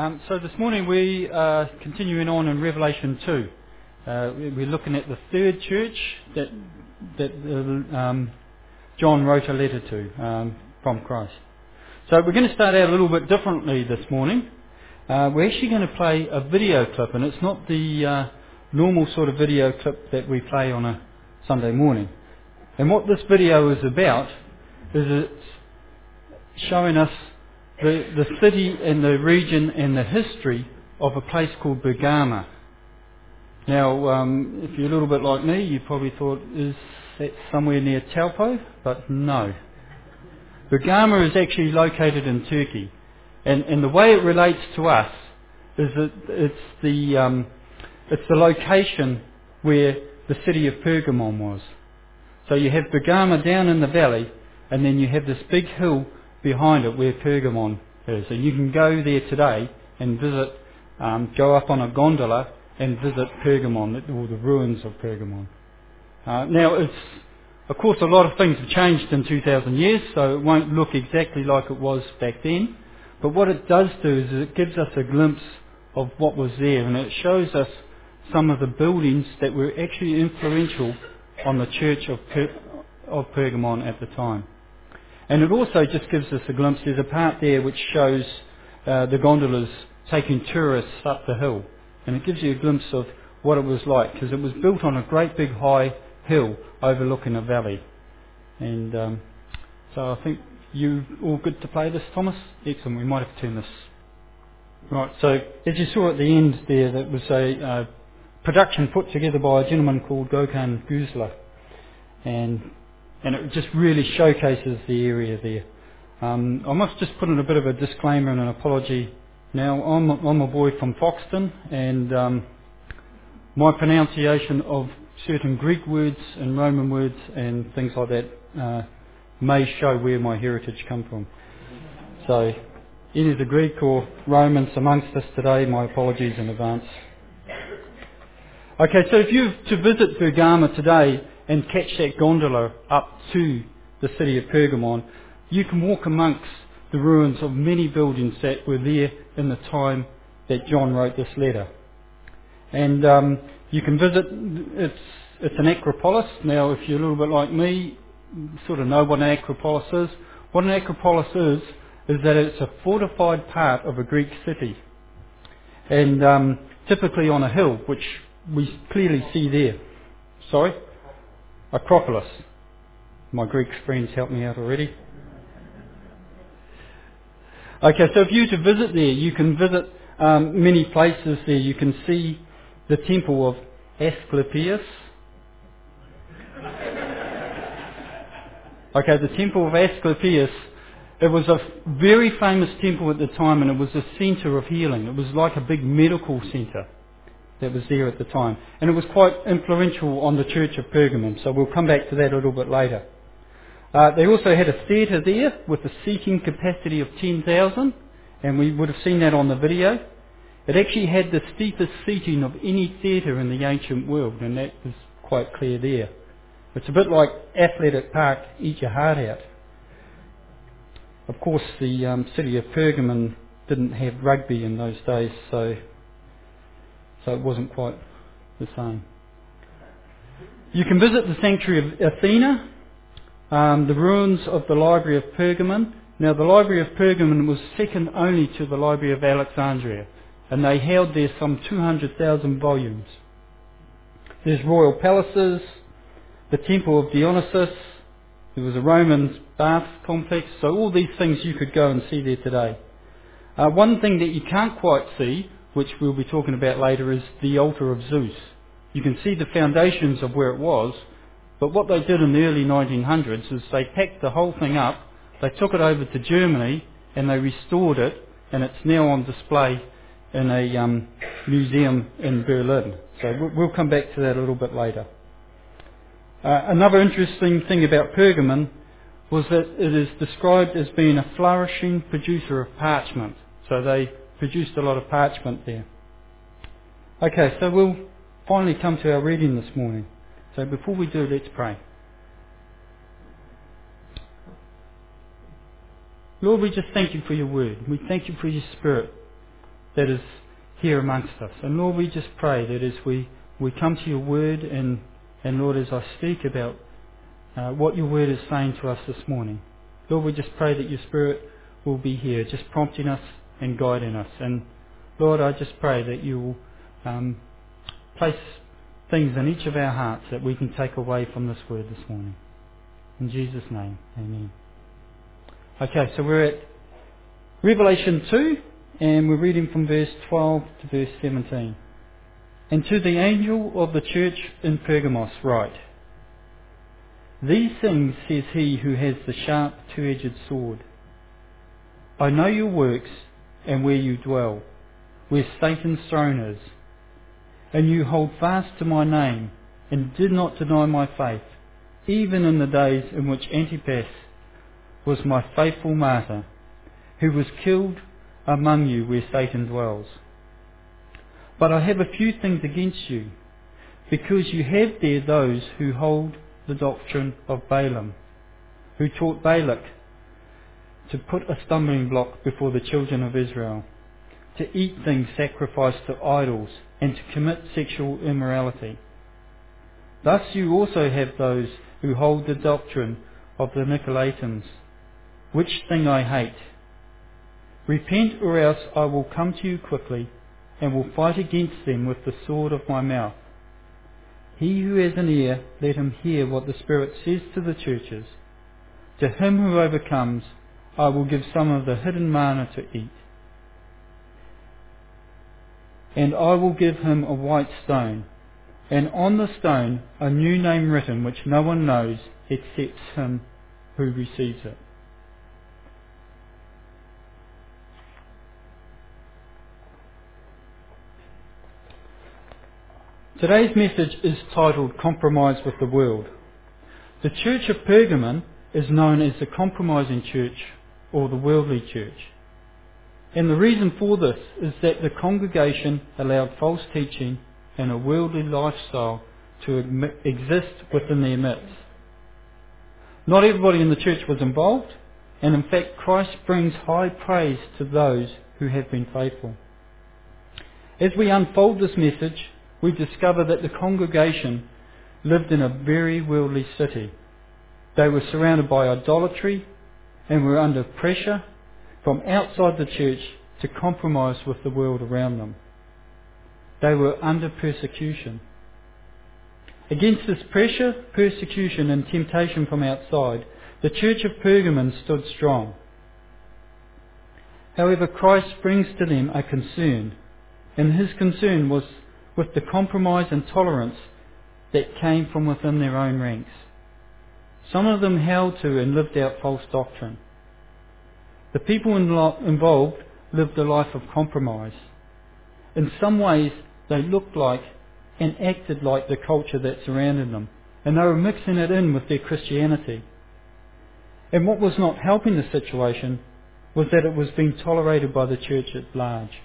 Um, so this morning we are continuing on in Revelation 2. Uh, we- we're looking at the third church that, that uh, um, John wrote a letter to um, from Christ. So we're going to start out a little bit differently this morning. Uh, we're actually going to play a video clip, and it's not the uh, normal sort of video clip that we play on a Sunday morning. And what this video is about is it's showing us the, the city and the region and the history of a place called Bergama. Now, um, if you're a little bit like me, you probably thought, is that somewhere near Taupo? But no. Bergama is actually located in Turkey. And, and the way it relates to us is that it's the, um, it's the location where the city of Pergamon was. So you have Bergama down in the valley, and then you have this big hill behind it where Pergamon is. And you can go there today and visit, um, go up on a gondola and visit Pergamon, or the ruins of Pergamon. Uh, now, it's, of course, a lot of things have changed in 2,000 years, so it won't look exactly like it was back then. But what it does do is it gives us a glimpse of what was there, and it shows us some of the buildings that were actually influential on the church of, per- of Pergamon at the time. And it also just gives us a glimpse. There's a part there which shows uh, the gondolas taking tourists up the hill. And it gives you a glimpse of what it was like because it was built on a great big high hill overlooking a valley. And um, so I think you all good to play this, Thomas? Excellent. We might have to turn this. Right. So as you saw at the end there, that was a uh, production put together by a gentleman called Gökhan Guzla. And and it just really showcases the area there. Um, I must just put in a bit of a disclaimer and an apology. Now, I'm, I'm a boy from Foxton, and um, my pronunciation of certain Greek words and Roman words and things like that uh, may show where my heritage come from. So, any of the Greek or Romans amongst us today, my apologies in advance. Okay, so if you're to visit Bergama today, and catch that gondola up to the city of Pergamon, you can walk amongst the ruins of many buildings that were there in the time that John wrote this letter. And um, you can visit, it's, it's an acropolis. Now, if you're a little bit like me, sort of know what an acropolis is. What an acropolis is, is that it's a fortified part of a Greek city. And um, typically on a hill, which we clearly see there. Sorry? Acropolis. My Greek friends helped me out already. Okay, so if you to visit there, you can visit um, many places there. You can see the temple of Asclepius. Okay, the temple of Asclepius. It was a very famous temple at the time, and it was a centre of healing. It was like a big medical centre that was there at the time. And it was quite influential on the church of Pergamum, so we'll come back to that a little bit later. Uh, they also had a theatre there with a seating capacity of 10,000, and we would have seen that on the video. It actually had the steepest seating of any theatre in the ancient world, and that was quite clear there. It's a bit like Athletic Park, eat your heart out. Of course, the um, city of Pergamon didn't have rugby in those days, so so it wasn't quite the same. You can visit the sanctuary of Athena, um, the ruins of the Library of Pergamon. Now, the Library of Pergamon was second only to the Library of Alexandria, and they held there some 200,000 volumes. There's royal palaces, the Temple of Dionysus, there was a Roman bath complex, so all these things you could go and see there today. Uh, one thing that you can't quite see which we'll be talking about later, is the altar of Zeus. You can see the foundations of where it was, but what they did in the early 1900s is they packed the whole thing up, they took it over to Germany, and they restored it, and it's now on display in a um, museum in Berlin. So we'll come back to that a little bit later. Uh, another interesting thing about Pergamon was that it is described as being a flourishing producer of parchment. So they produced a lot of parchment there. Okay, so we'll finally come to our reading this morning. So before we do, let's pray. Lord, we just thank you for your word. We thank you for your spirit. that is here amongst us. And Lord, we just pray that as we, we come to your word and, and Lord, as I speak about uh, what your word is saying to us this morning, Lord, we just pray that your spirit will be here, just prompting us and guiding us. And Lord, I just pray that you will um, place things in each of our hearts that we can take away from this word this morning. In Jesus' name, amen. Okay, so we're at Revelation 2, and we're reading from verse 12 to verse 17. And to the angel of the church in Pergamos write, These things says he who has the sharp two-edged sword. I know your works and where you dwell, where Satan's throne is. And you hold fast to my name, and did not deny my faith, even in the days in which Antipas was my faithful martyr, who was killed among you where Satan dwells. But I have a few things against you, because you have there those who hold the doctrine of Balaam, who taught Balak to put a stumbling block before the children of Israel, to eat things sacrificed to idols, and to commit sexual immorality. Thus you also have those who hold the doctrine of the Nicolaitans, which thing I hate. Repent, or else I will come to you quickly, and will fight against them with the sword of my mouth. He who has an ear, let him hear what the Spirit says to the churches. To him who overcomes, I will give some of the hidden manna to eat. And I will give him a white stone, and on the stone a new name written which no one knows except him who receives it. Today's message is titled Compromise with the World. The Church of Pergamon is known as the compromising church or the worldly church. And the reason for this is that the congregation allowed false teaching and a worldly lifestyle to exist within their midst. Not everybody in the church was involved, and in fact, Christ brings high praise to those who have been faithful. As we unfold this message, we discover that the congregation lived in a very worldly city. They were surrounded by idolatry and were under pressure from outside the church to compromise with the world around them. They were under persecution. Against this pressure, persecution, and temptation from outside, the church of Pergamon stood strong. However, Christ brings to them a concern, and his concern was with the compromise and tolerance that came from within their own ranks. Some of them held to and lived out false doctrine. The people involved lived a life of compromise. In some ways, they looked like and acted like the culture that surrounded them, and they were mixing it in with their Christianity. And what was not helping the situation was that it was being tolerated by the church at large.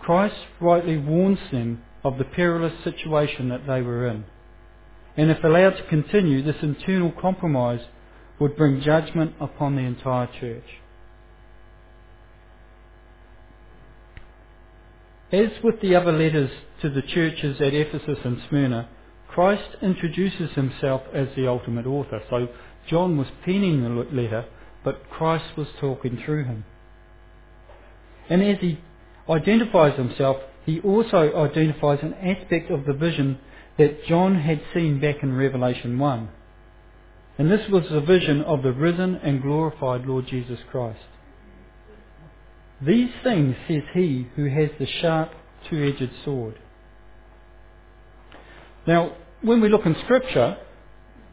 Christ rightly warns them of the perilous situation that they were in. And if allowed to continue, this internal compromise would bring judgment upon the entire church. As with the other letters to the churches at Ephesus and Smyrna, Christ introduces himself as the ultimate author. So John was penning the letter, but Christ was talking through him. And as he identifies himself, he also identifies an aspect of the vision that John had seen back in Revelation 1. And this was the vision of the risen and glorified Lord Jesus Christ. These things says he who has the sharp two-edged sword. Now, when we look in Scripture,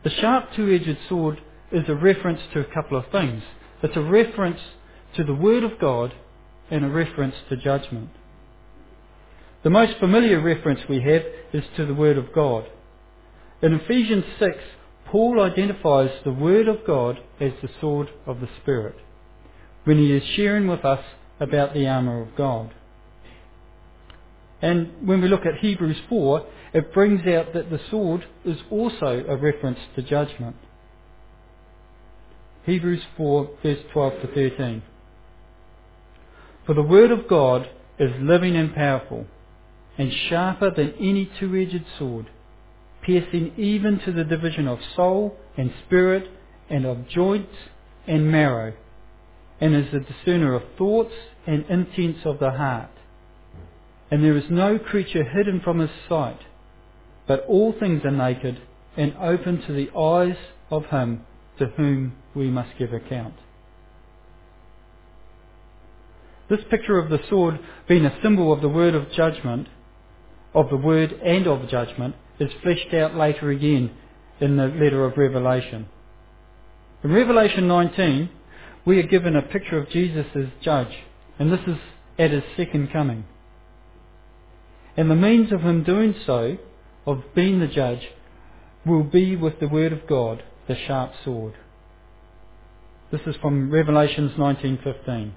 the sharp two-edged sword is a reference to a couple of things. It's a reference to the Word of God and a reference to judgment. The most familiar reference we have is to the Word of God. In Ephesians 6, Paul identifies the Word of God as the sword of the Spirit when he is sharing with us about the armour of God. And when we look at Hebrews 4, it brings out that the sword is also a reference to judgment. Hebrews 4, verse 12 to 13. For the word of God is living and powerful, and sharper than any two-edged sword, piercing even to the division of soul and spirit and of joints and marrow, and is a discerner of thoughts and intents of the heart. And there is no creature hidden from his sight, but all things are naked and open to the eyes of him to whom we must give account. This picture of the sword being a symbol of the word of judgment, of the word and of judgment, is fleshed out later again in the letter of Revelation. In Revelation 19, we are given a picture of Jesus as judge, and this is at his second coming. And the means of him doing so, of being the judge, will be with the word of God, the sharp sword. This is from Revelations 19:15.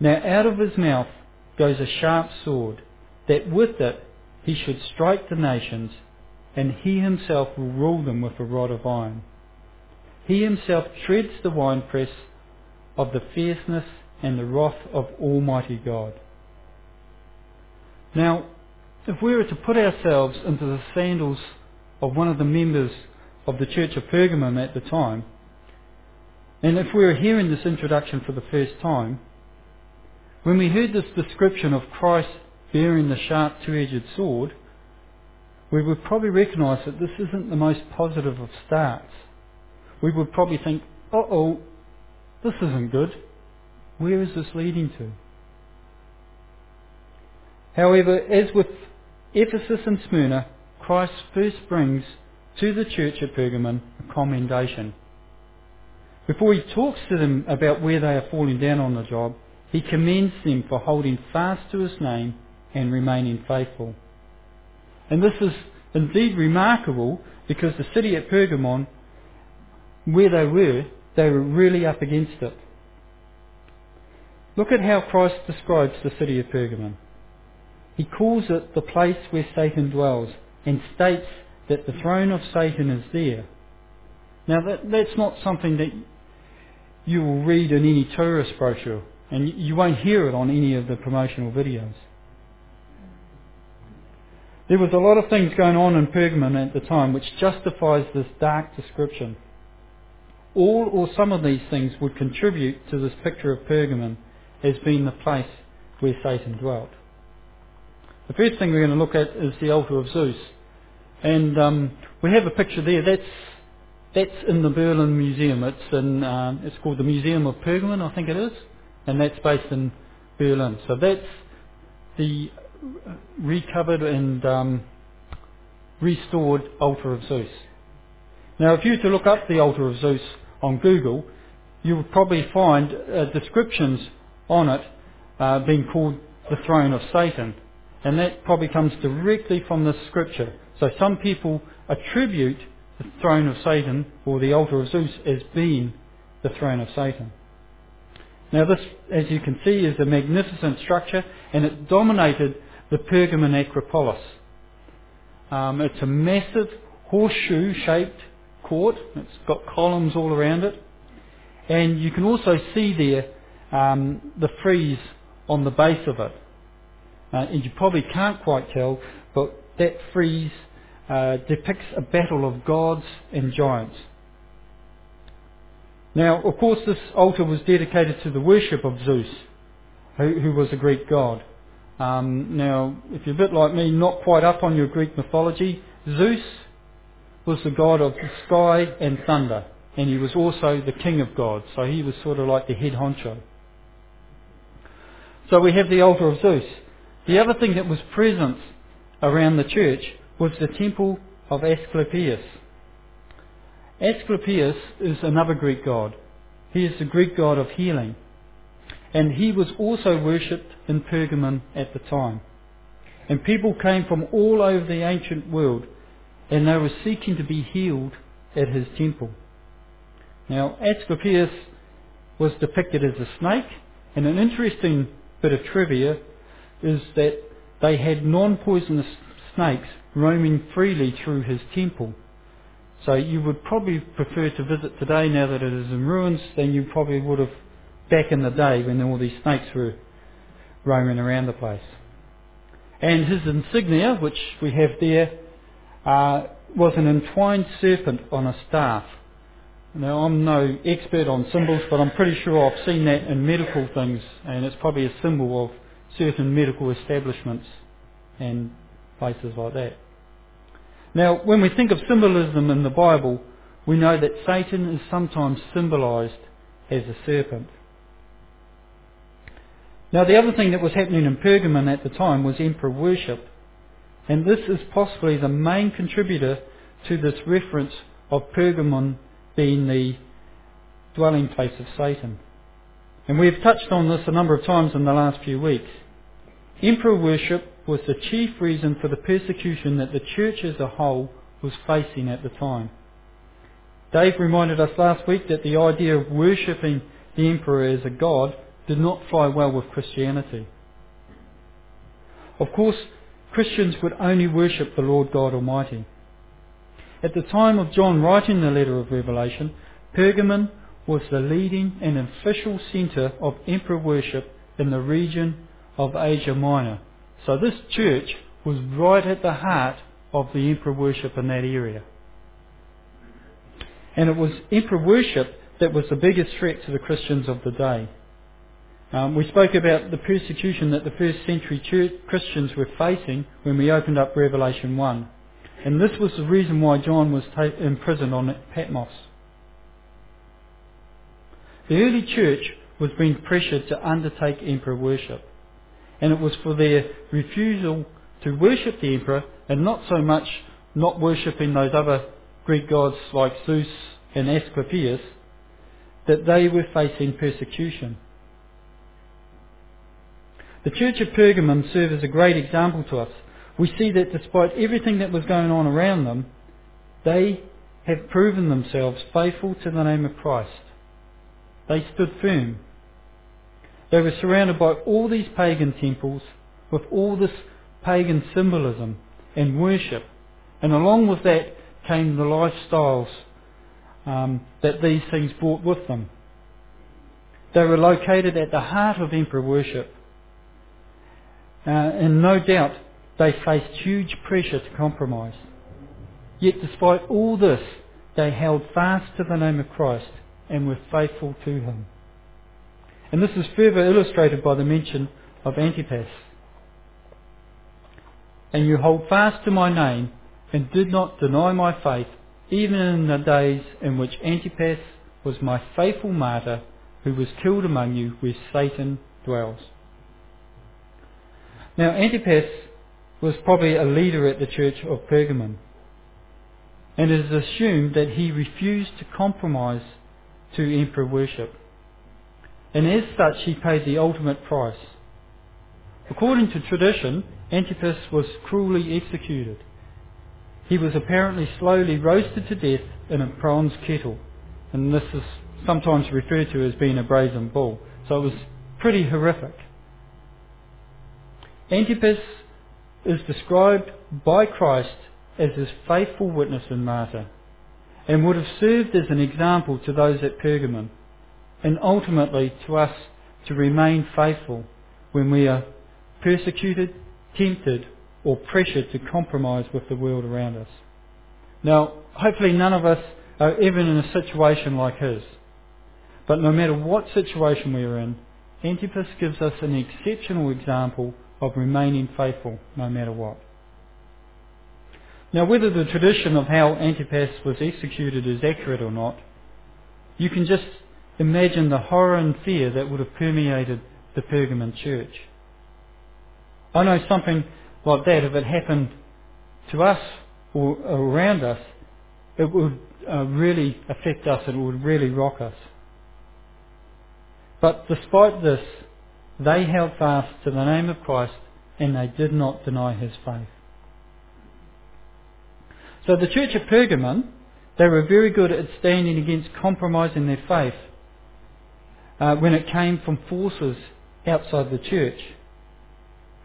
Now out of his mouth goes a sharp sword, that with it he should strike the nations, and he himself will rule them with a rod of iron. He himself treads the winepress of the fierceness and the wrath of Almighty God. Now, if we were to put ourselves into the sandals of one of the members of the Church of Pergamum at the time, and if we were hearing this introduction for the first time, when we heard this description of Christ bearing the sharp two-edged sword, we would probably recognise that this isn't the most positive of starts we would probably think, uh oh, this isn't good. Where is this leading to? However, as with Ephesus and Smyrna, Christ first brings to the church at Pergamon a commendation. Before he talks to them about where they are falling down on the job, he commends them for holding fast to his name and remaining faithful. And this is indeed remarkable because the city at Pergamon where they were, they were really up against it. Look at how Christ describes the city of Pergamon. He calls it the place where Satan dwells and states that the throne of Satan is there. Now that, that's not something that you will read in any tourist brochure and you won't hear it on any of the promotional videos. There was a lot of things going on in Pergamon at the time which justifies this dark description all or some of these things would contribute to this picture of Pergamon as being the place where Satan dwelt. The first thing we're going to look at is the altar of Zeus. And um, we have a picture there. That's, that's in the Berlin Museum. It's, in, uh, it's called the Museum of Pergamon, I think it is. And that's based in Berlin. So that's the recovered and um, restored altar of Zeus. Now, if you were to look up the altar of Zeus on Google, you will probably find uh, descriptions on it uh, being called the throne of Satan. And that probably comes directly from the scripture. So some people attribute the throne of Satan or the altar of Zeus as being the throne of Satan. Now this, as you can see, is a magnificent structure and it dominated the Pergamon Acropolis. Um, it's a massive horseshoe-shaped court. It's got columns all around it. And you can also see there um, the frieze on the base of it. Uh, and you probably can't quite tell, but that frieze uh, depicts a battle of gods and giants. Now, of course, this altar was dedicated to the worship of Zeus, who, who was a Greek god. Um, now, if you're a bit like me, not quite up on your Greek mythology, Zeus was the god of the sky and thunder, and he was also the king of gods, so he was sort of like the head honcho. So we have the altar of Zeus. The other thing that was present around the church was the temple of Asclepius. Asclepius is another Greek god. He is the Greek god of healing. And he was also worshipped in Pergamon at the time. And people came from all over the ancient world and they were seeking to be healed at his temple. Now, Asclepius was depicted as a snake, and an interesting bit of trivia is that they had non-poisonous snakes roaming freely through his temple. So you would probably prefer to visit today now that it is in ruins than you probably would have back in the day when all these snakes were roaming around the place. And his insignia, which we have there, uh, was an entwined serpent on a staff. Now, I'm no expert on symbols, but I'm pretty sure I've seen that in medical things, and it's probably a symbol of certain medical establishments and places like that. Now, when we think of symbolism in the Bible, we know that Satan is sometimes symbolized as a serpent. Now, the other thing that was happening in Pergamon at the time was emperor worship. And this is possibly the main contributor to this reference of Pergamon being the dwelling place of Satan. And we have touched on this a number of times in the last few weeks. Emperor worship was the chief reason for the persecution that the church as a whole was facing at the time. Dave reminded us last week that the idea of worshipping the emperor as a god did not fly well with Christianity. Of course, Christians would only worship the Lord God Almighty. At the time of John writing the letter of Revelation, Pergamon was the leading and official centre of emperor worship in the region of Asia Minor. So this church was right at the heart of the emperor worship in that area. And it was emperor worship that was the biggest threat to the Christians of the day. Um, we spoke about the persecution that the first century church Christians were facing when we opened up Revelation 1. And this was the reason why John was ta- imprisoned on Patmos. The early church was being pressured to undertake emperor worship. And it was for their refusal to worship the emperor and not so much not worshipping those other Greek gods like Zeus and Asclepius that they were facing persecution. The church of Pergamum serves as a great example to us. We see that despite everything that was going on around them, they have proven themselves faithful to the name of Christ. They stood firm. They were surrounded by all these pagan temples with all this pagan symbolism and worship. And along with that came the lifestyles um, that these things brought with them. They were located at the heart of emperor worship. Uh, and no doubt they faced huge pressure to compromise. Yet despite all this, they held fast to the name of Christ and were faithful to him. And this is further illustrated by the mention of Antipas. And you hold fast to my name and did not deny my faith, even in the days in which Antipas was my faithful martyr who was killed among you where Satan dwells. Now, Antipas was probably a leader at the church of Pergamon, and it is assumed that he refused to compromise to emperor worship. And as such, he paid the ultimate price. According to tradition, Antipas was cruelly executed. He was apparently slowly roasted to death in a bronze kettle, and this is sometimes referred to as being a brazen bull. So it was pretty horrific. Antipas is described by Christ as his faithful witness and martyr, and would have served as an example to those at Pergamon, and ultimately to us to remain faithful when we are persecuted, tempted, or pressured to compromise with the world around us. Now, hopefully none of us are ever in a situation like his. But no matter what situation we are in, Antipas gives us an exceptional example of remaining faithful no matter what. Now, whether the tradition of how Antipas was executed is accurate or not, you can just imagine the horror and fear that would have permeated the Pergamon church. I know something like that, if it happened to us or around us, it would uh, really affect us and it would really rock us. But despite this, they held fast to the name of Christ and they did not deny his faith. So the church of Pergamon, they were very good at standing against compromising their faith uh, when it came from forces outside the church.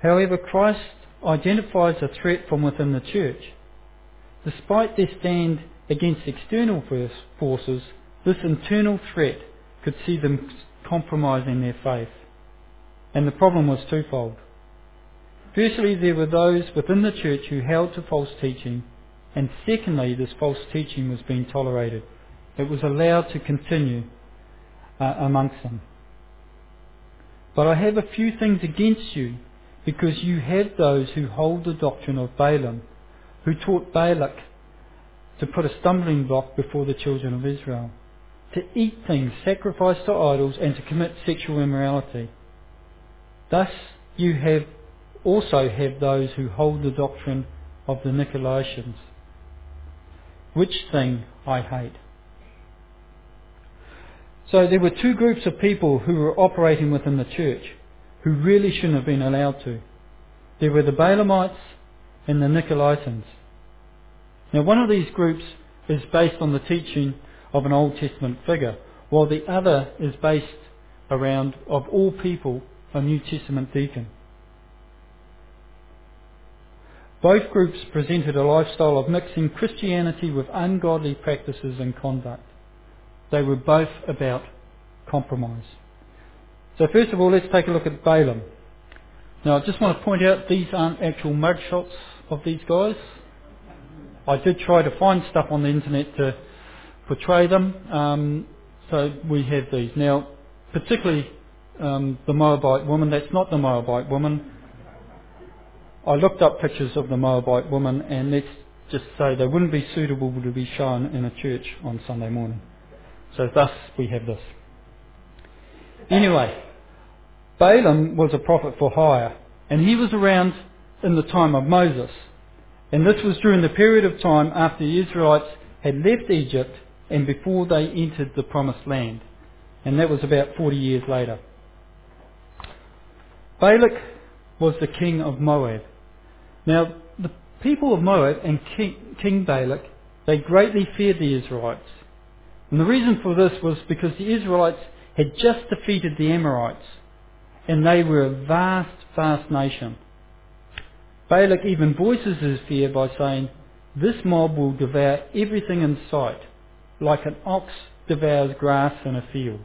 However, Christ identifies a threat from within the church. Despite their stand against external forces, this internal threat could see them compromising their faith. And the problem was twofold. Firstly, there were those within the church who held to false teaching, and secondly, this false teaching was being tolerated. It was allowed to continue uh, amongst them. But I have a few things against you, because you have those who hold the doctrine of Balaam, who taught Balak to put a stumbling block before the children of Israel, to eat things sacrificed to idols, and to commit sexual immorality. Thus you have also have those who hold the doctrine of the Nicolaitans, which thing I hate. So there were two groups of people who were operating within the church who really shouldn't have been allowed to. There were the Balaamites and the Nicolaitans. Now one of these groups is based on the teaching of an Old Testament figure, while the other is based around, of all people, a New Testament deacon. Both groups presented a lifestyle of mixing Christianity with ungodly practices and conduct. They were both about compromise. So first of all, let's take a look at Balaam. Now, I just want to point out these aren't actual mugshots of these guys. I did try to find stuff on the internet to portray them. Um, so we have these. Now, particularly um, the Moabite woman, that's not the Moabite woman. I looked up pictures of the Moabite woman, and let's just say they wouldn't be suitable to be shown in a church on Sunday morning. So thus we have this. Anyway, Balaam was a prophet for hire, and he was around in the time of Moses. And this was during the period of time after the Israelites had left Egypt and before they entered the promised land. And that was about 40 years later. Balak was the king of Moab. Now, the people of Moab and King, king Balak, they greatly feared the Israelites. And the reason for this was because the Israelites had just defeated the Amorites, and they were a vast, vast nation. Balak even voices his fear by saying, This mob will devour everything in sight, like an ox devours grass in a field.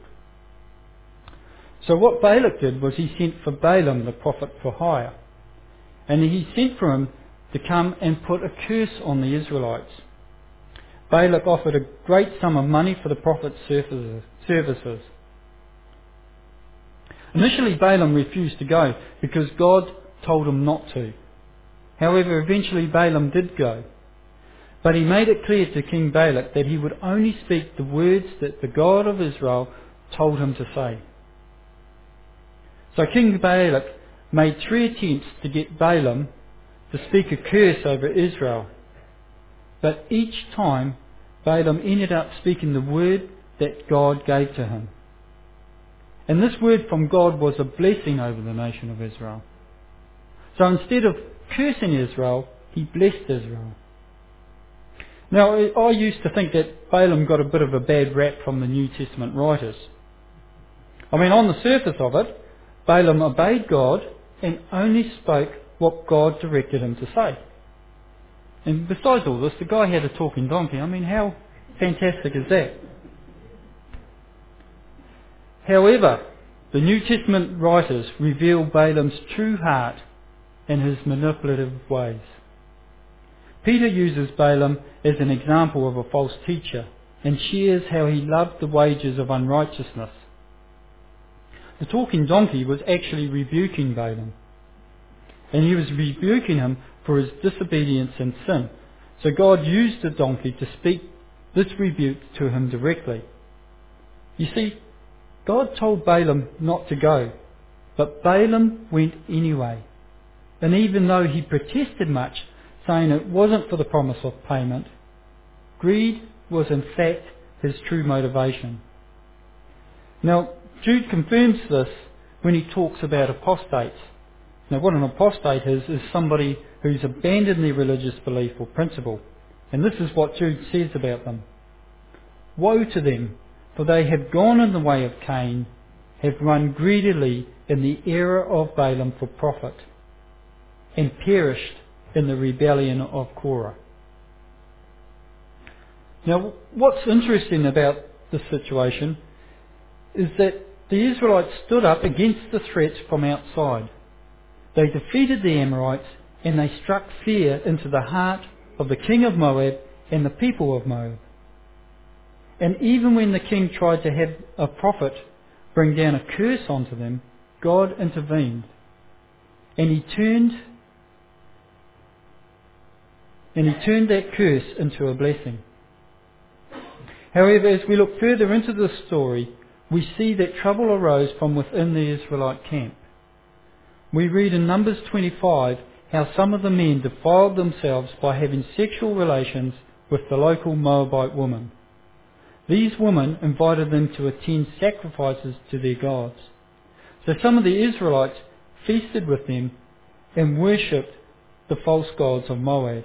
So what Balak did was he sent for Balaam the prophet for hire. And he sent for him to come and put a curse on the Israelites. Balak offered a great sum of money for the prophet's services. Initially, Balaam refused to go because God told him not to. However, eventually Balaam did go. But he made it clear to King Balak that he would only speak the words that the God of Israel told him to say. So King Balak made three attempts to get Balaam to speak a curse over Israel. But each time, Balaam ended up speaking the word that God gave to him. And this word from God was a blessing over the nation of Israel. So instead of cursing Israel, he blessed Israel. Now, I used to think that Balaam got a bit of a bad rap from the New Testament writers. I mean, on the surface of it, Balaam obeyed God and only spoke what God directed him to say. And besides all this, the guy had a talking donkey. I mean, how fantastic is that? However, the New Testament writers reveal Balaam's true heart and his manipulative ways. Peter uses Balaam as an example of a false teacher and shares how he loved the wages of unrighteousness the talking donkey was actually rebuking Balaam. And he was rebuking him for his disobedience and sin. So God used the donkey to speak this rebuke to him directly. You see, God told Balaam not to go, but Balaam went anyway. And even though he protested much, saying it wasn't for the promise of payment, greed was in fact his true motivation. Now, Jude confirms this when he talks about apostates. Now, what an apostate is, is somebody who's abandoned their religious belief or principle. And this is what Jude says about them. Woe to them, for they have gone in the way of Cain, have run greedily in the error of Balaam for profit, and perished in the rebellion of Korah. Now, what's interesting about this situation is that the Israelites stood up against the threats from outside. They defeated the Amorites and they struck fear into the heart of the king of Moab and the people of Moab. And even when the king tried to have a prophet bring down a curse onto them, God intervened. And he turned and he turned that curse into a blessing. However, as we look further into the story, we see that trouble arose from within the Israelite camp. We read in Numbers 25 how some of the men defiled themselves by having sexual relations with the local Moabite woman. These women invited them to attend sacrifices to their gods. So some of the Israelites feasted with them and worshipped the false gods of Moab.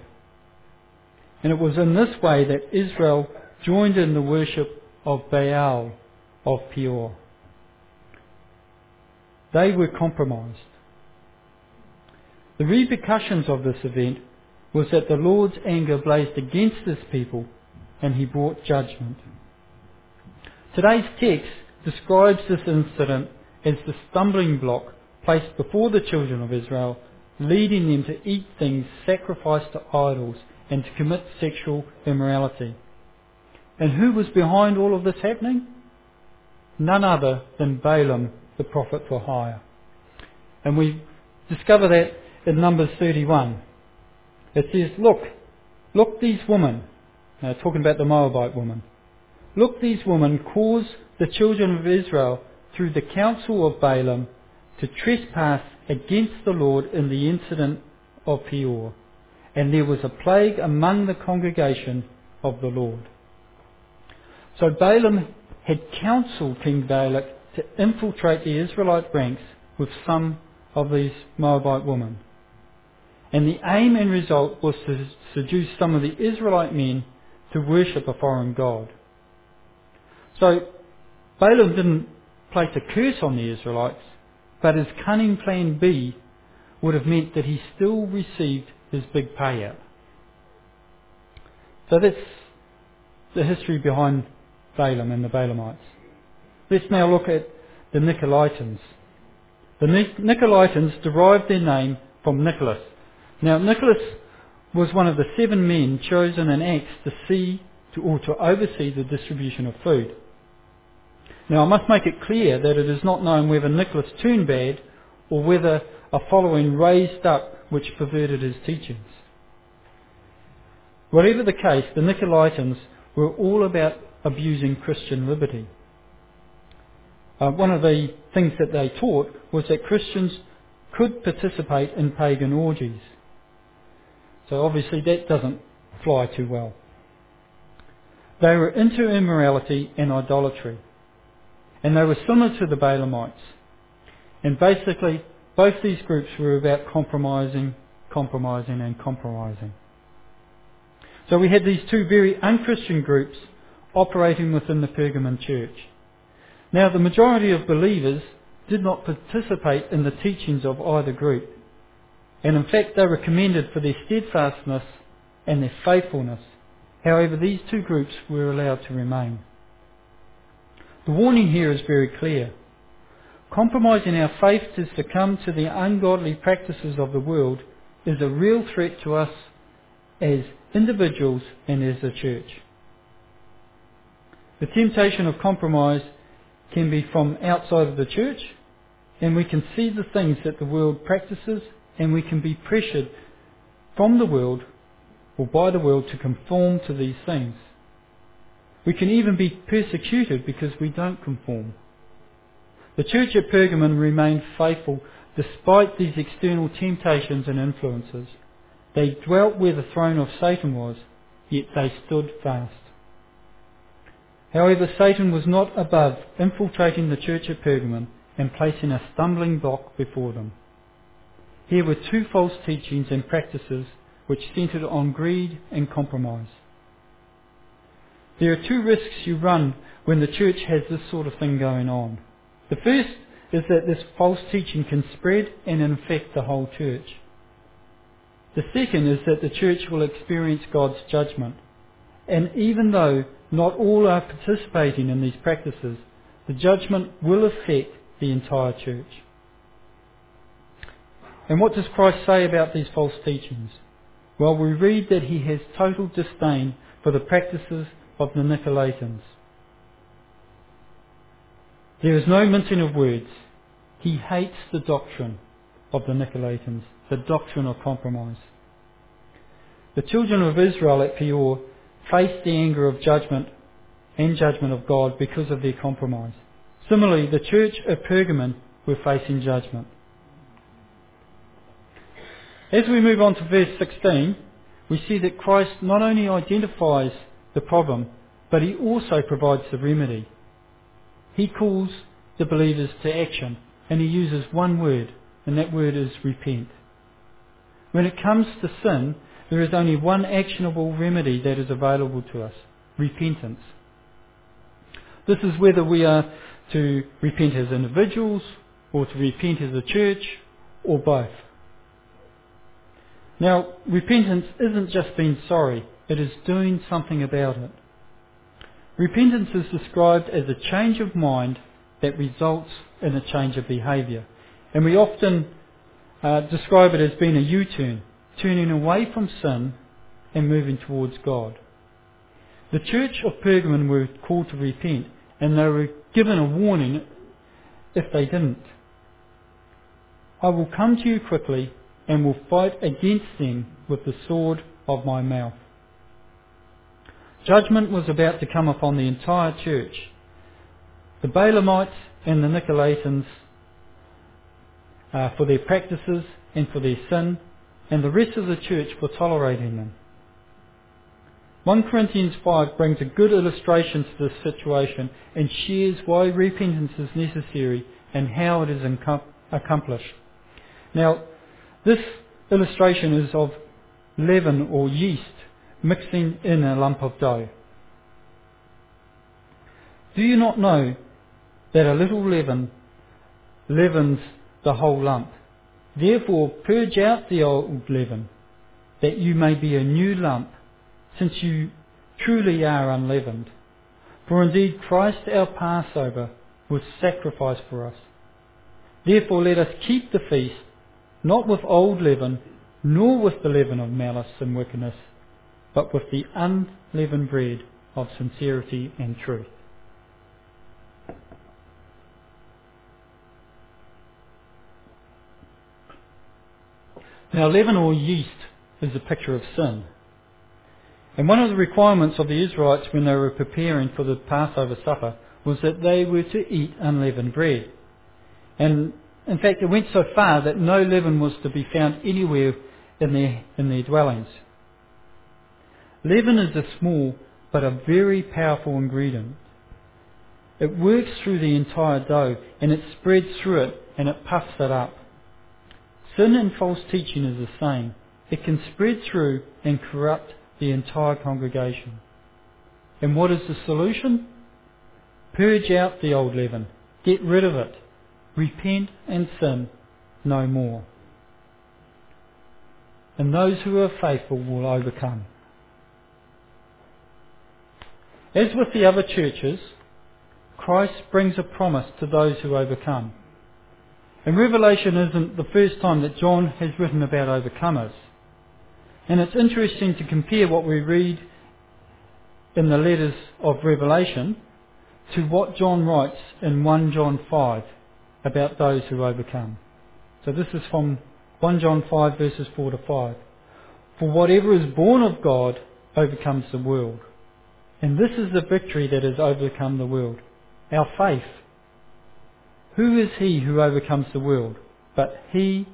And it was in this way that Israel joined in the worship of Baal of Peor. They were compromised. The repercussions of this event was that the Lord's anger blazed against this people and he brought judgment. Today's text describes this incident as the stumbling block placed before the children of Israel, leading them to eat things sacrificed to idols and to commit sexual immorality. And who was behind all of this happening? None other than Balaam, the prophet for hire. And we discover that in Numbers 31. It says, Look, look these women, now talking about the Moabite woman, look these women cause the children of Israel through the counsel of Balaam to trespass against the Lord in the incident of Peor. And there was a plague among the congregation of the Lord. So Balaam had counselled King Balak to infiltrate the Israelite ranks with some of these Moabite women. And the aim and result was to seduce some of the Israelite men to worship a foreign god. So Balaam didn't place a curse on the Israelites, but his cunning plan B would have meant that he still received his big payout. So that's the history behind Balaam and the Balaamites. Let's now look at the Nicolaitans. The Nicolaitans derived their name from Nicholas. Now, Nicholas was one of the seven men chosen in Acts to see to, or to oversee the distribution of food. Now, I must make it clear that it is not known whether Nicholas turned bad or whether a following raised up which perverted his teachings. Whatever the case, the Nicolaitans were all about abusing Christian liberty. Uh, one of the things that they taught was that Christians could participate in pagan orgies. So obviously that doesn't fly too well. They were into immorality and idolatry. And they were similar to the Balaamites. And basically, both these groups were about compromising, compromising, and compromising. So we had these two very unchristian groups operating within the Pergamon church. Now, the majority of believers did not participate in the teachings of either group. And in fact, they were commended for their steadfastness and their faithfulness. However, these two groups were allowed to remain. The warning here is very clear. Compromising our faith to succumb to the ungodly practices of the world is a real threat to us as individuals and as a church. The temptation of compromise can be from outside of the church, and we can see the things that the world practices, and we can be pressured from the world or by the world to conform to these things. We can even be persecuted because we don't conform. The church at Pergamon remained faithful despite these external temptations and influences. They dwelt where the throne of Satan was, yet they stood fast. However, Satan was not above infiltrating the church at Pergamon and placing a stumbling block before them. Here were two false teachings and practices which centered on greed and compromise. There are two risks you run when the church has this sort of thing going on. The first is that this false teaching can spread and infect the whole church. The second is that the church will experience God's judgment. And even though not all are participating in these practices, The judgment will affect the entire church. And what does Christ say about these false teachings? Well, we read that he has total disdain for the practices of the Nicolaitans. There is no mincing of words. He hates the doctrine of the Nicolaitans, the doctrine of compromise. The children of Israel at Peor faced the anger of judgment and judgment of God because of their compromise. Similarly, the church at Pergamon were facing judgment. As we move on to verse 16, we see that Christ not only identifies the problem, but he also provides the remedy. He calls the believers to action, and he uses one word, and that word is repent. When it comes to sin, there is only one actionable remedy that is available to us repentance. This is whether we are to repent as individuals, or to repent as a church, or both. Now, repentance isn't just being sorry, it is doing something about it. Repentance is described as a change of mind that results in a change of behaviour. And we often uh, describe it as being a U-turn, turning away from sin and moving towards God. The church of Pergamon were called to repent, and they were given a warning if they didn't. I will come to you quickly and will fight against them with the sword of my mouth. Judgment was about to come upon the entire church. The Balaamites and the Nicolaitans uh, for their practices and for their sin, and the rest of the church for tolerating them. 1 Corinthians 5 brings a good illustration to this situation and shares why repentance is necessary and how it is accomplished. Now, this illustration is of leaven or yeast mixing in a lump of dough. Do you not know that a little leaven leavens the whole lump? Therefore, purge out the old leaven, that you may be a new lump, since you truly are unleavened. For indeed Christ our Passover was sacrificed for us. Therefore let us keep the feast not with old leaven, nor with the leaven of malice and wickedness, but with the unleavened bread of sincerity and truth. Now, leaven or yeast is a picture of sin. And one of the requirements of the Israelites when they were preparing for the Passover supper was that they were to eat unleavened bread. And in fact, it went so far that no leaven was to be found anywhere in their, in their dwellings. Leaven is a small but a very powerful ingredient. It works through the entire dough and it spreads through it and it puffs it up. Sin and false teaching is the same. It can spread through and corrupt the entire congregation. And what is the solution? Purge out the old leaven. Get rid of it repent and sin no more. And those who are faithful will overcome. As with the other churches, Christ brings a promise to those who overcome. And Revelation isn't the first time that John has written about overcomers. And it's interesting to compare what we read in the letters of Revelation to what John writes in 1 John 5 about those who overcome. So this is from 1 John 5 verses 4 to 5. For whatever is born of God overcomes the world. And this is the victory that has overcome the world. Our faith. Who is he who overcomes the world? But he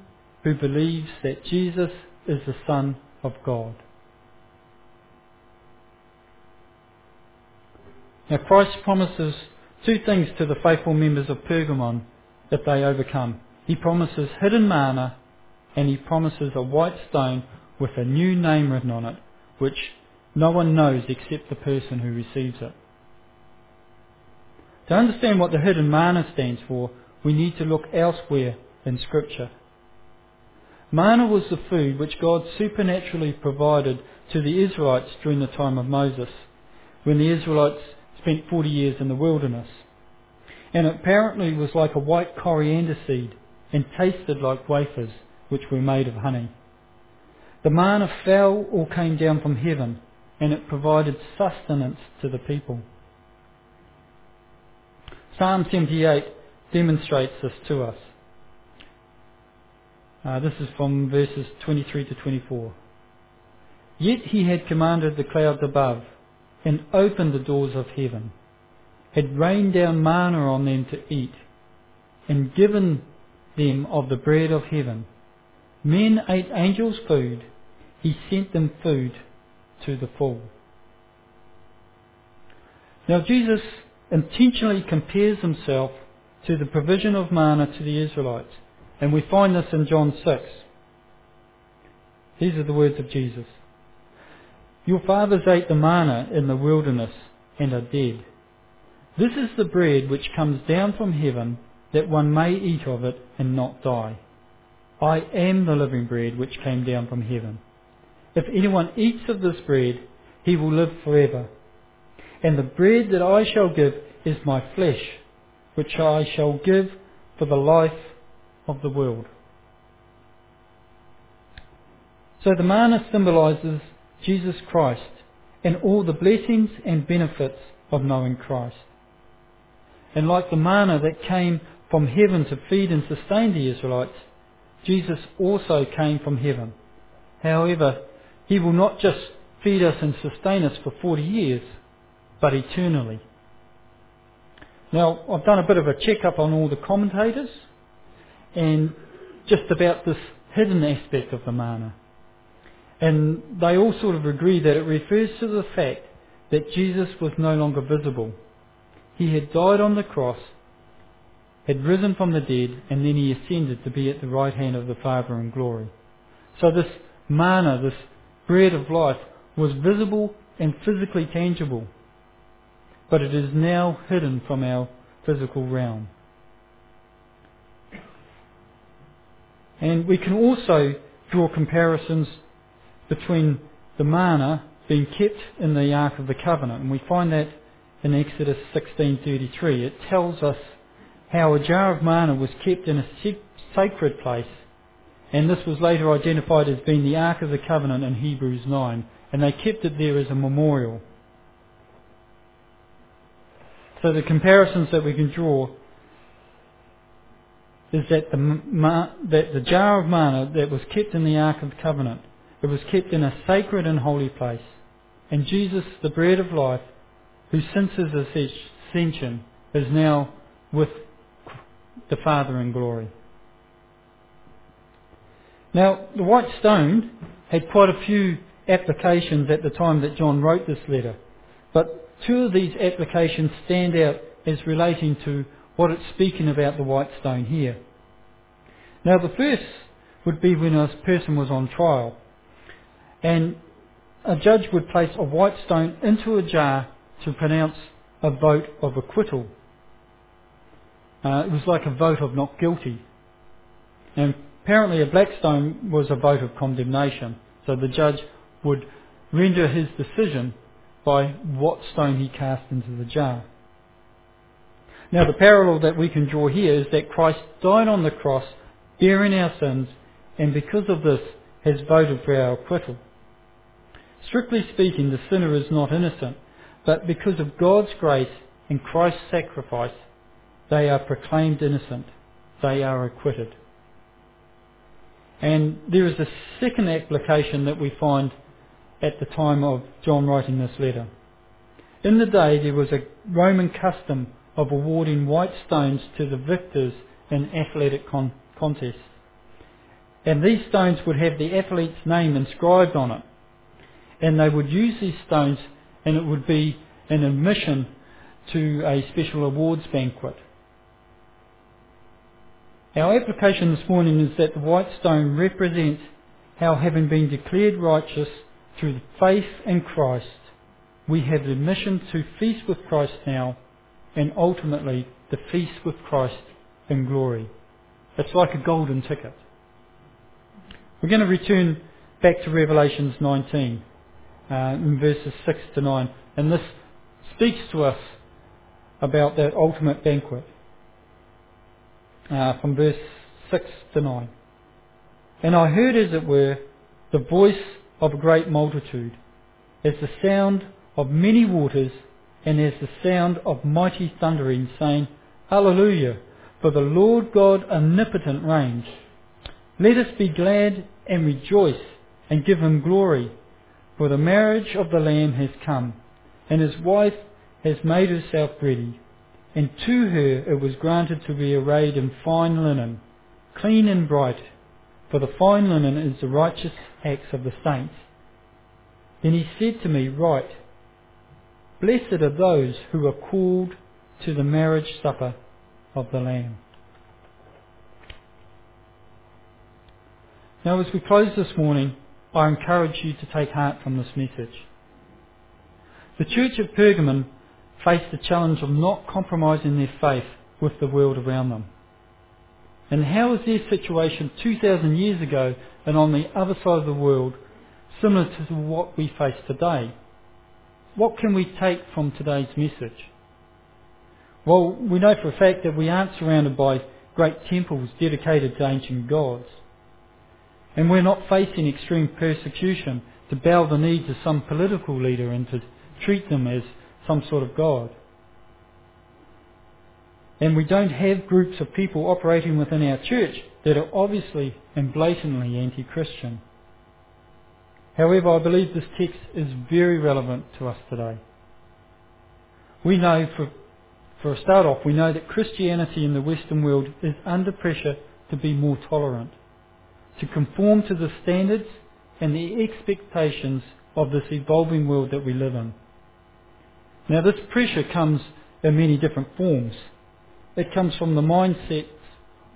who believes that Jesus is the Son of God. Now Christ promises two things to the faithful members of Pergamon that they overcome. He promises hidden manna and he promises a white stone with a new name written on it, which no one knows except the person who receives it. To understand what the hidden manna stands for, we need to look elsewhere in Scripture. Manna was the food which God supernaturally provided to the Israelites during the time of Moses, when the Israelites spent 40 years in the wilderness. and it apparently was like a white coriander seed and tasted like wafers which were made of honey. The manna fell or came down from heaven, and it provided sustenance to the people. Psalm 78 demonstrates this to us. Uh, this is from verses 23 to 24. Yet he had commanded the clouds above and opened the doors of heaven, had rained down manna on them to eat, and given them of the bread of heaven. Men ate angels' food, he sent them food to the full. Now Jesus intentionally compares himself to the provision of manna to the Israelites, and we find this in John 6. These are the words of Jesus. Your fathers ate the manna in the wilderness and are dead. This is the bread which comes down from heaven, that one may eat of it and not die. I am the living bread which came down from heaven. If anyone eats of this bread, he will live forever. And the bread that I shall give is my flesh, which I shall give for the life of the world. So the manna symbolizes Jesus Christ and all the blessings and benefits of knowing Christ. And like the manna that came from heaven to feed and sustain the Israelites, Jesus also came from heaven. However, he will not just feed us and sustain us for 40 years, but eternally. Now, I've done a bit of a check-up on all the commentators and just about this hidden aspect of the manna. And they all sort of agree that it refers to the fact that Jesus was no longer visible. He had died on the cross, had risen from the dead, and then he ascended to be at the right hand of the Father in glory. So this manna, this bread of life, was visible and physically tangible. But it is now hidden from our physical realm. And we can also draw comparisons between the manna being kept in the Ark of the Covenant. And we find that in Exodus 16:33. It tells us how a jar of manna was kept in a sacred place, and this was later identified as being the Ark of the Covenant in Hebrews 9, and they kept it there as a memorial. So the comparisons that we can draw is that the, that the jar of manna that was kept in the Ark of the Covenant it was kept in a sacred and holy place. And Jesus, the bread of life, who since his ascension is now with the Father in glory. Now, the white stone had quite a few applications at the time that John wrote this letter, but two of these applications stand out as relating to what it's speaking about the white stone here. Now, the first would be when a person was on trial and a judge would place a white stone into a jar to pronounce a vote of acquittal. Uh, it was like a vote of not guilty. And apparently a black stone was a vote of condemnation. So the judge would render his decision by what stone he cast into the jar. Now the parallel that we can draw here is that Christ died on the cross bearing our sins and because of this has voted for our acquittal. Strictly speaking, the sinner is not innocent, but because of God's grace and Christ's sacrifice, they are proclaimed innocent. They are acquitted. And there is a second application that we find at the time of John writing this letter. In the day, there was a Roman custom of awarding white stones to the victors in athletic con- contests. And these stones would have the athlete's name inscribed on it and they would use these stones and it would be an admission to a special awards banquet. Our application this morning is that the white stone represents how having been declared righteous through faith in Christ, we have admission to feast with Christ now and ultimately to feast with Christ in glory. It's like a golden ticket. We're going to return back to Revelations 19 uh, in verses 6 to 9. And this speaks to us about that ultimate banquet. uh, from verse 6 to 9. And I heard, as it were, the voice of a great multitude, as the sound of many waters, and as the sound of mighty thundering, saying, Hallelujah, for the Lord God omnipotent reigns. Let us be glad and rejoice and give him glory, for the marriage of the Lamb has come, and his wife has made herself ready. And to her it was granted to be arrayed in fine linen, clean and bright, for the fine linen is the righteous acts of the saints. Then he said to me, Write, Blessed are those who are called to the marriage supper of the Lamb. Now, as we close this morning, I encourage you to take heart from this message. The church of Pergamon faced the challenge of not compromising their faith with the world around them. And how is their situation 2,000 years ago and on the other side of the world similar to what we face today? What can we take from today's message? Well, we know for a fact that we aren't surrounded by great temples dedicated to ancient gods. And we're not facing extreme persecution to bow the knee to some political leader and to treat them as some sort of God. And we don't have groups of people operating within our church that are obviously and blatantly anti-Christian. However, I believe this text is very relevant to us today. We know, for, for a start off, we know that Christianity in the Western world is under pressure to be more tolerant, to conform to the standards and the expectations of this evolving world that we live in. Now, this pressure comes in many different forms. It comes from the mindsets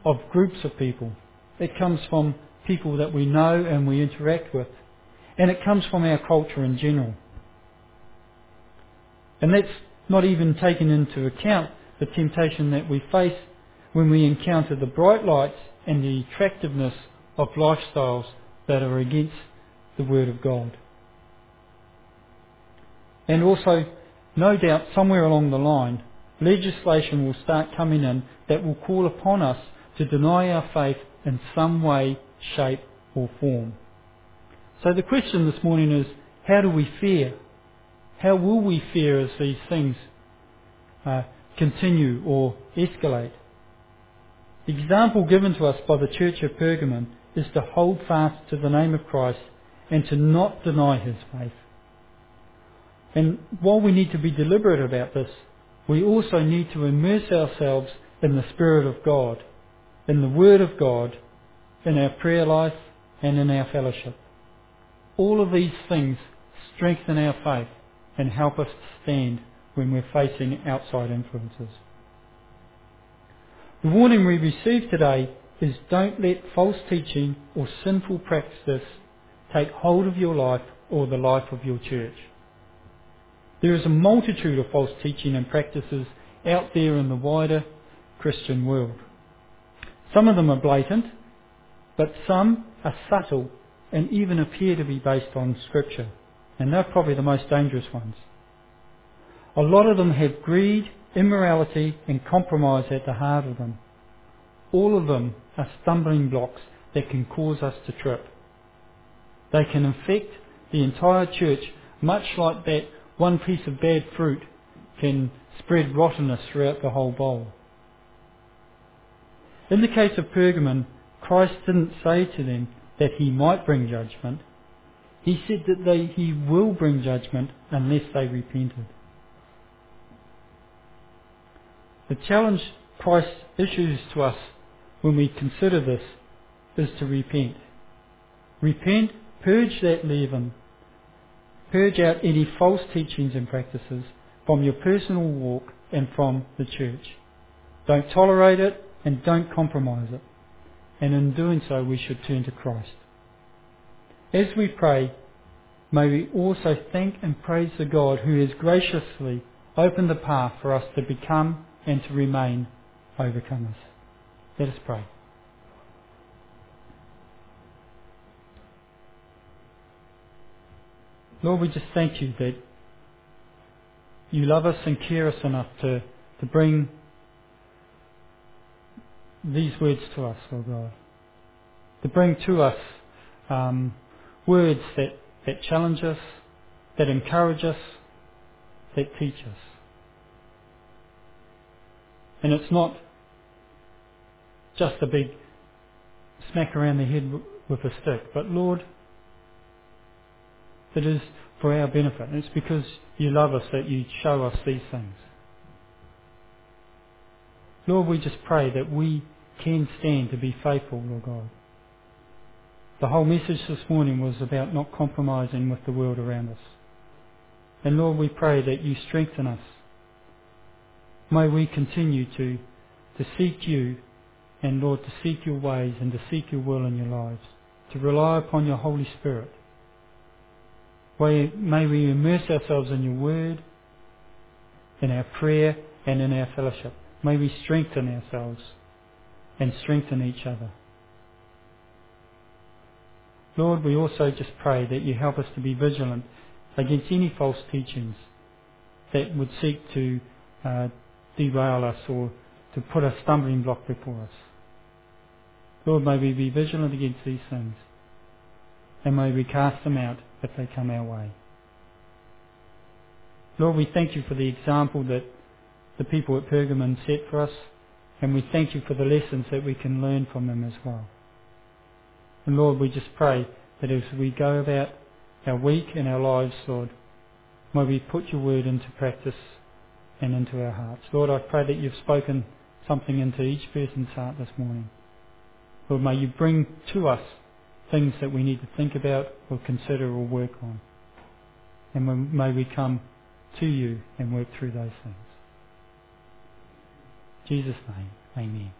of groups of people. It comes from people that we know and we interact with. And it comes from our culture in general. And that's not even taken into account the temptation that we face when we encounter the bright lights and the attractiveness of lifestyles that are against the Word of God. And also no doubt somewhere along the line, legislation will start coming in that will call upon us to deny our faith in some way, shape or form. So the question this morning is, how do we fare? How will we fare as these things uh, continue or escalate? The example given to us by the Church of Pergamon is to hold fast to the name of Christ and to not deny his faith. And while we need to be deliberate about this, we also need to immerse ourselves in the Spirit of God, in the Word of God, in our prayer life, and in our fellowship. All of these things strengthen our faith and help us to stand when we're facing outside influences. The warning we receive today is don't let false teaching or sinful practice take hold of your life or the life of your church. There is a multitude of false teaching and practices out there in the wider Christian world. Some of them are blatant, but some are subtle and even appear to be based on Scripture. And they're probably the most dangerous ones. A lot of them have greed, immorality, and compromise at the heart of them. All of them are stumbling blocks that can cause us to trip. They can infect the entire church, much like that one piece of bad fruit can spread rottenness throughout the whole bowl. In the case of Pergamon, Christ didn't say to them that he might bring judgment. He said that they, he will bring judgment unless they repented. The challenge Christ issues to us when we consider this is to repent. Repent, purge that leaven, Purge out any false teachings and practices from your personal walk and from the church. Don't tolerate it and don't compromise it. And in doing so, we should turn to Christ. As we pray, may we also thank and praise the God who has graciously opened the path for us to become and to remain overcomers. Let us pray. Lord, we just thank you that you love us and care us enough to, to bring these words to us, Lord God. To bring to us um, words that, that challenge us, that encourage us, that teach us. And it's not just a big smack around the head with a stick, but Lord, it is for our benefit. And it's because you love us that you show us these things. Lord, we just pray that we can stand to be faithful, Lord God. The whole message this morning was about not compromising with the world around us. And Lord, we pray that you strengthen us. May we continue to, to seek you and Lord, to seek your ways and to seek your will in your lives, to rely upon your Holy Spirit. May we immerse ourselves in your word, in our prayer, and in our fellowship. May we strengthen ourselves and strengthen each other. Lord, we also just pray that you help us to be vigilant against any false teachings that would seek to uh, derail us or to put a stumbling block before us. Lord, may we be vigilant against these things and may we cast them out if they come our way. Lord, we thank you for the example that the people at Pergamon set for us, and we thank you for the lessons that we can learn from them as well. And Lord, we just pray that as we go about our week and our lives, Lord, may we put your word into practice and into our hearts. Lord, I pray that you've spoken something into each person's heart this morning. Lord, may you bring to us things that we need to think about or consider or work on. And may we come to you and work through those things. In Jesus' name, amen.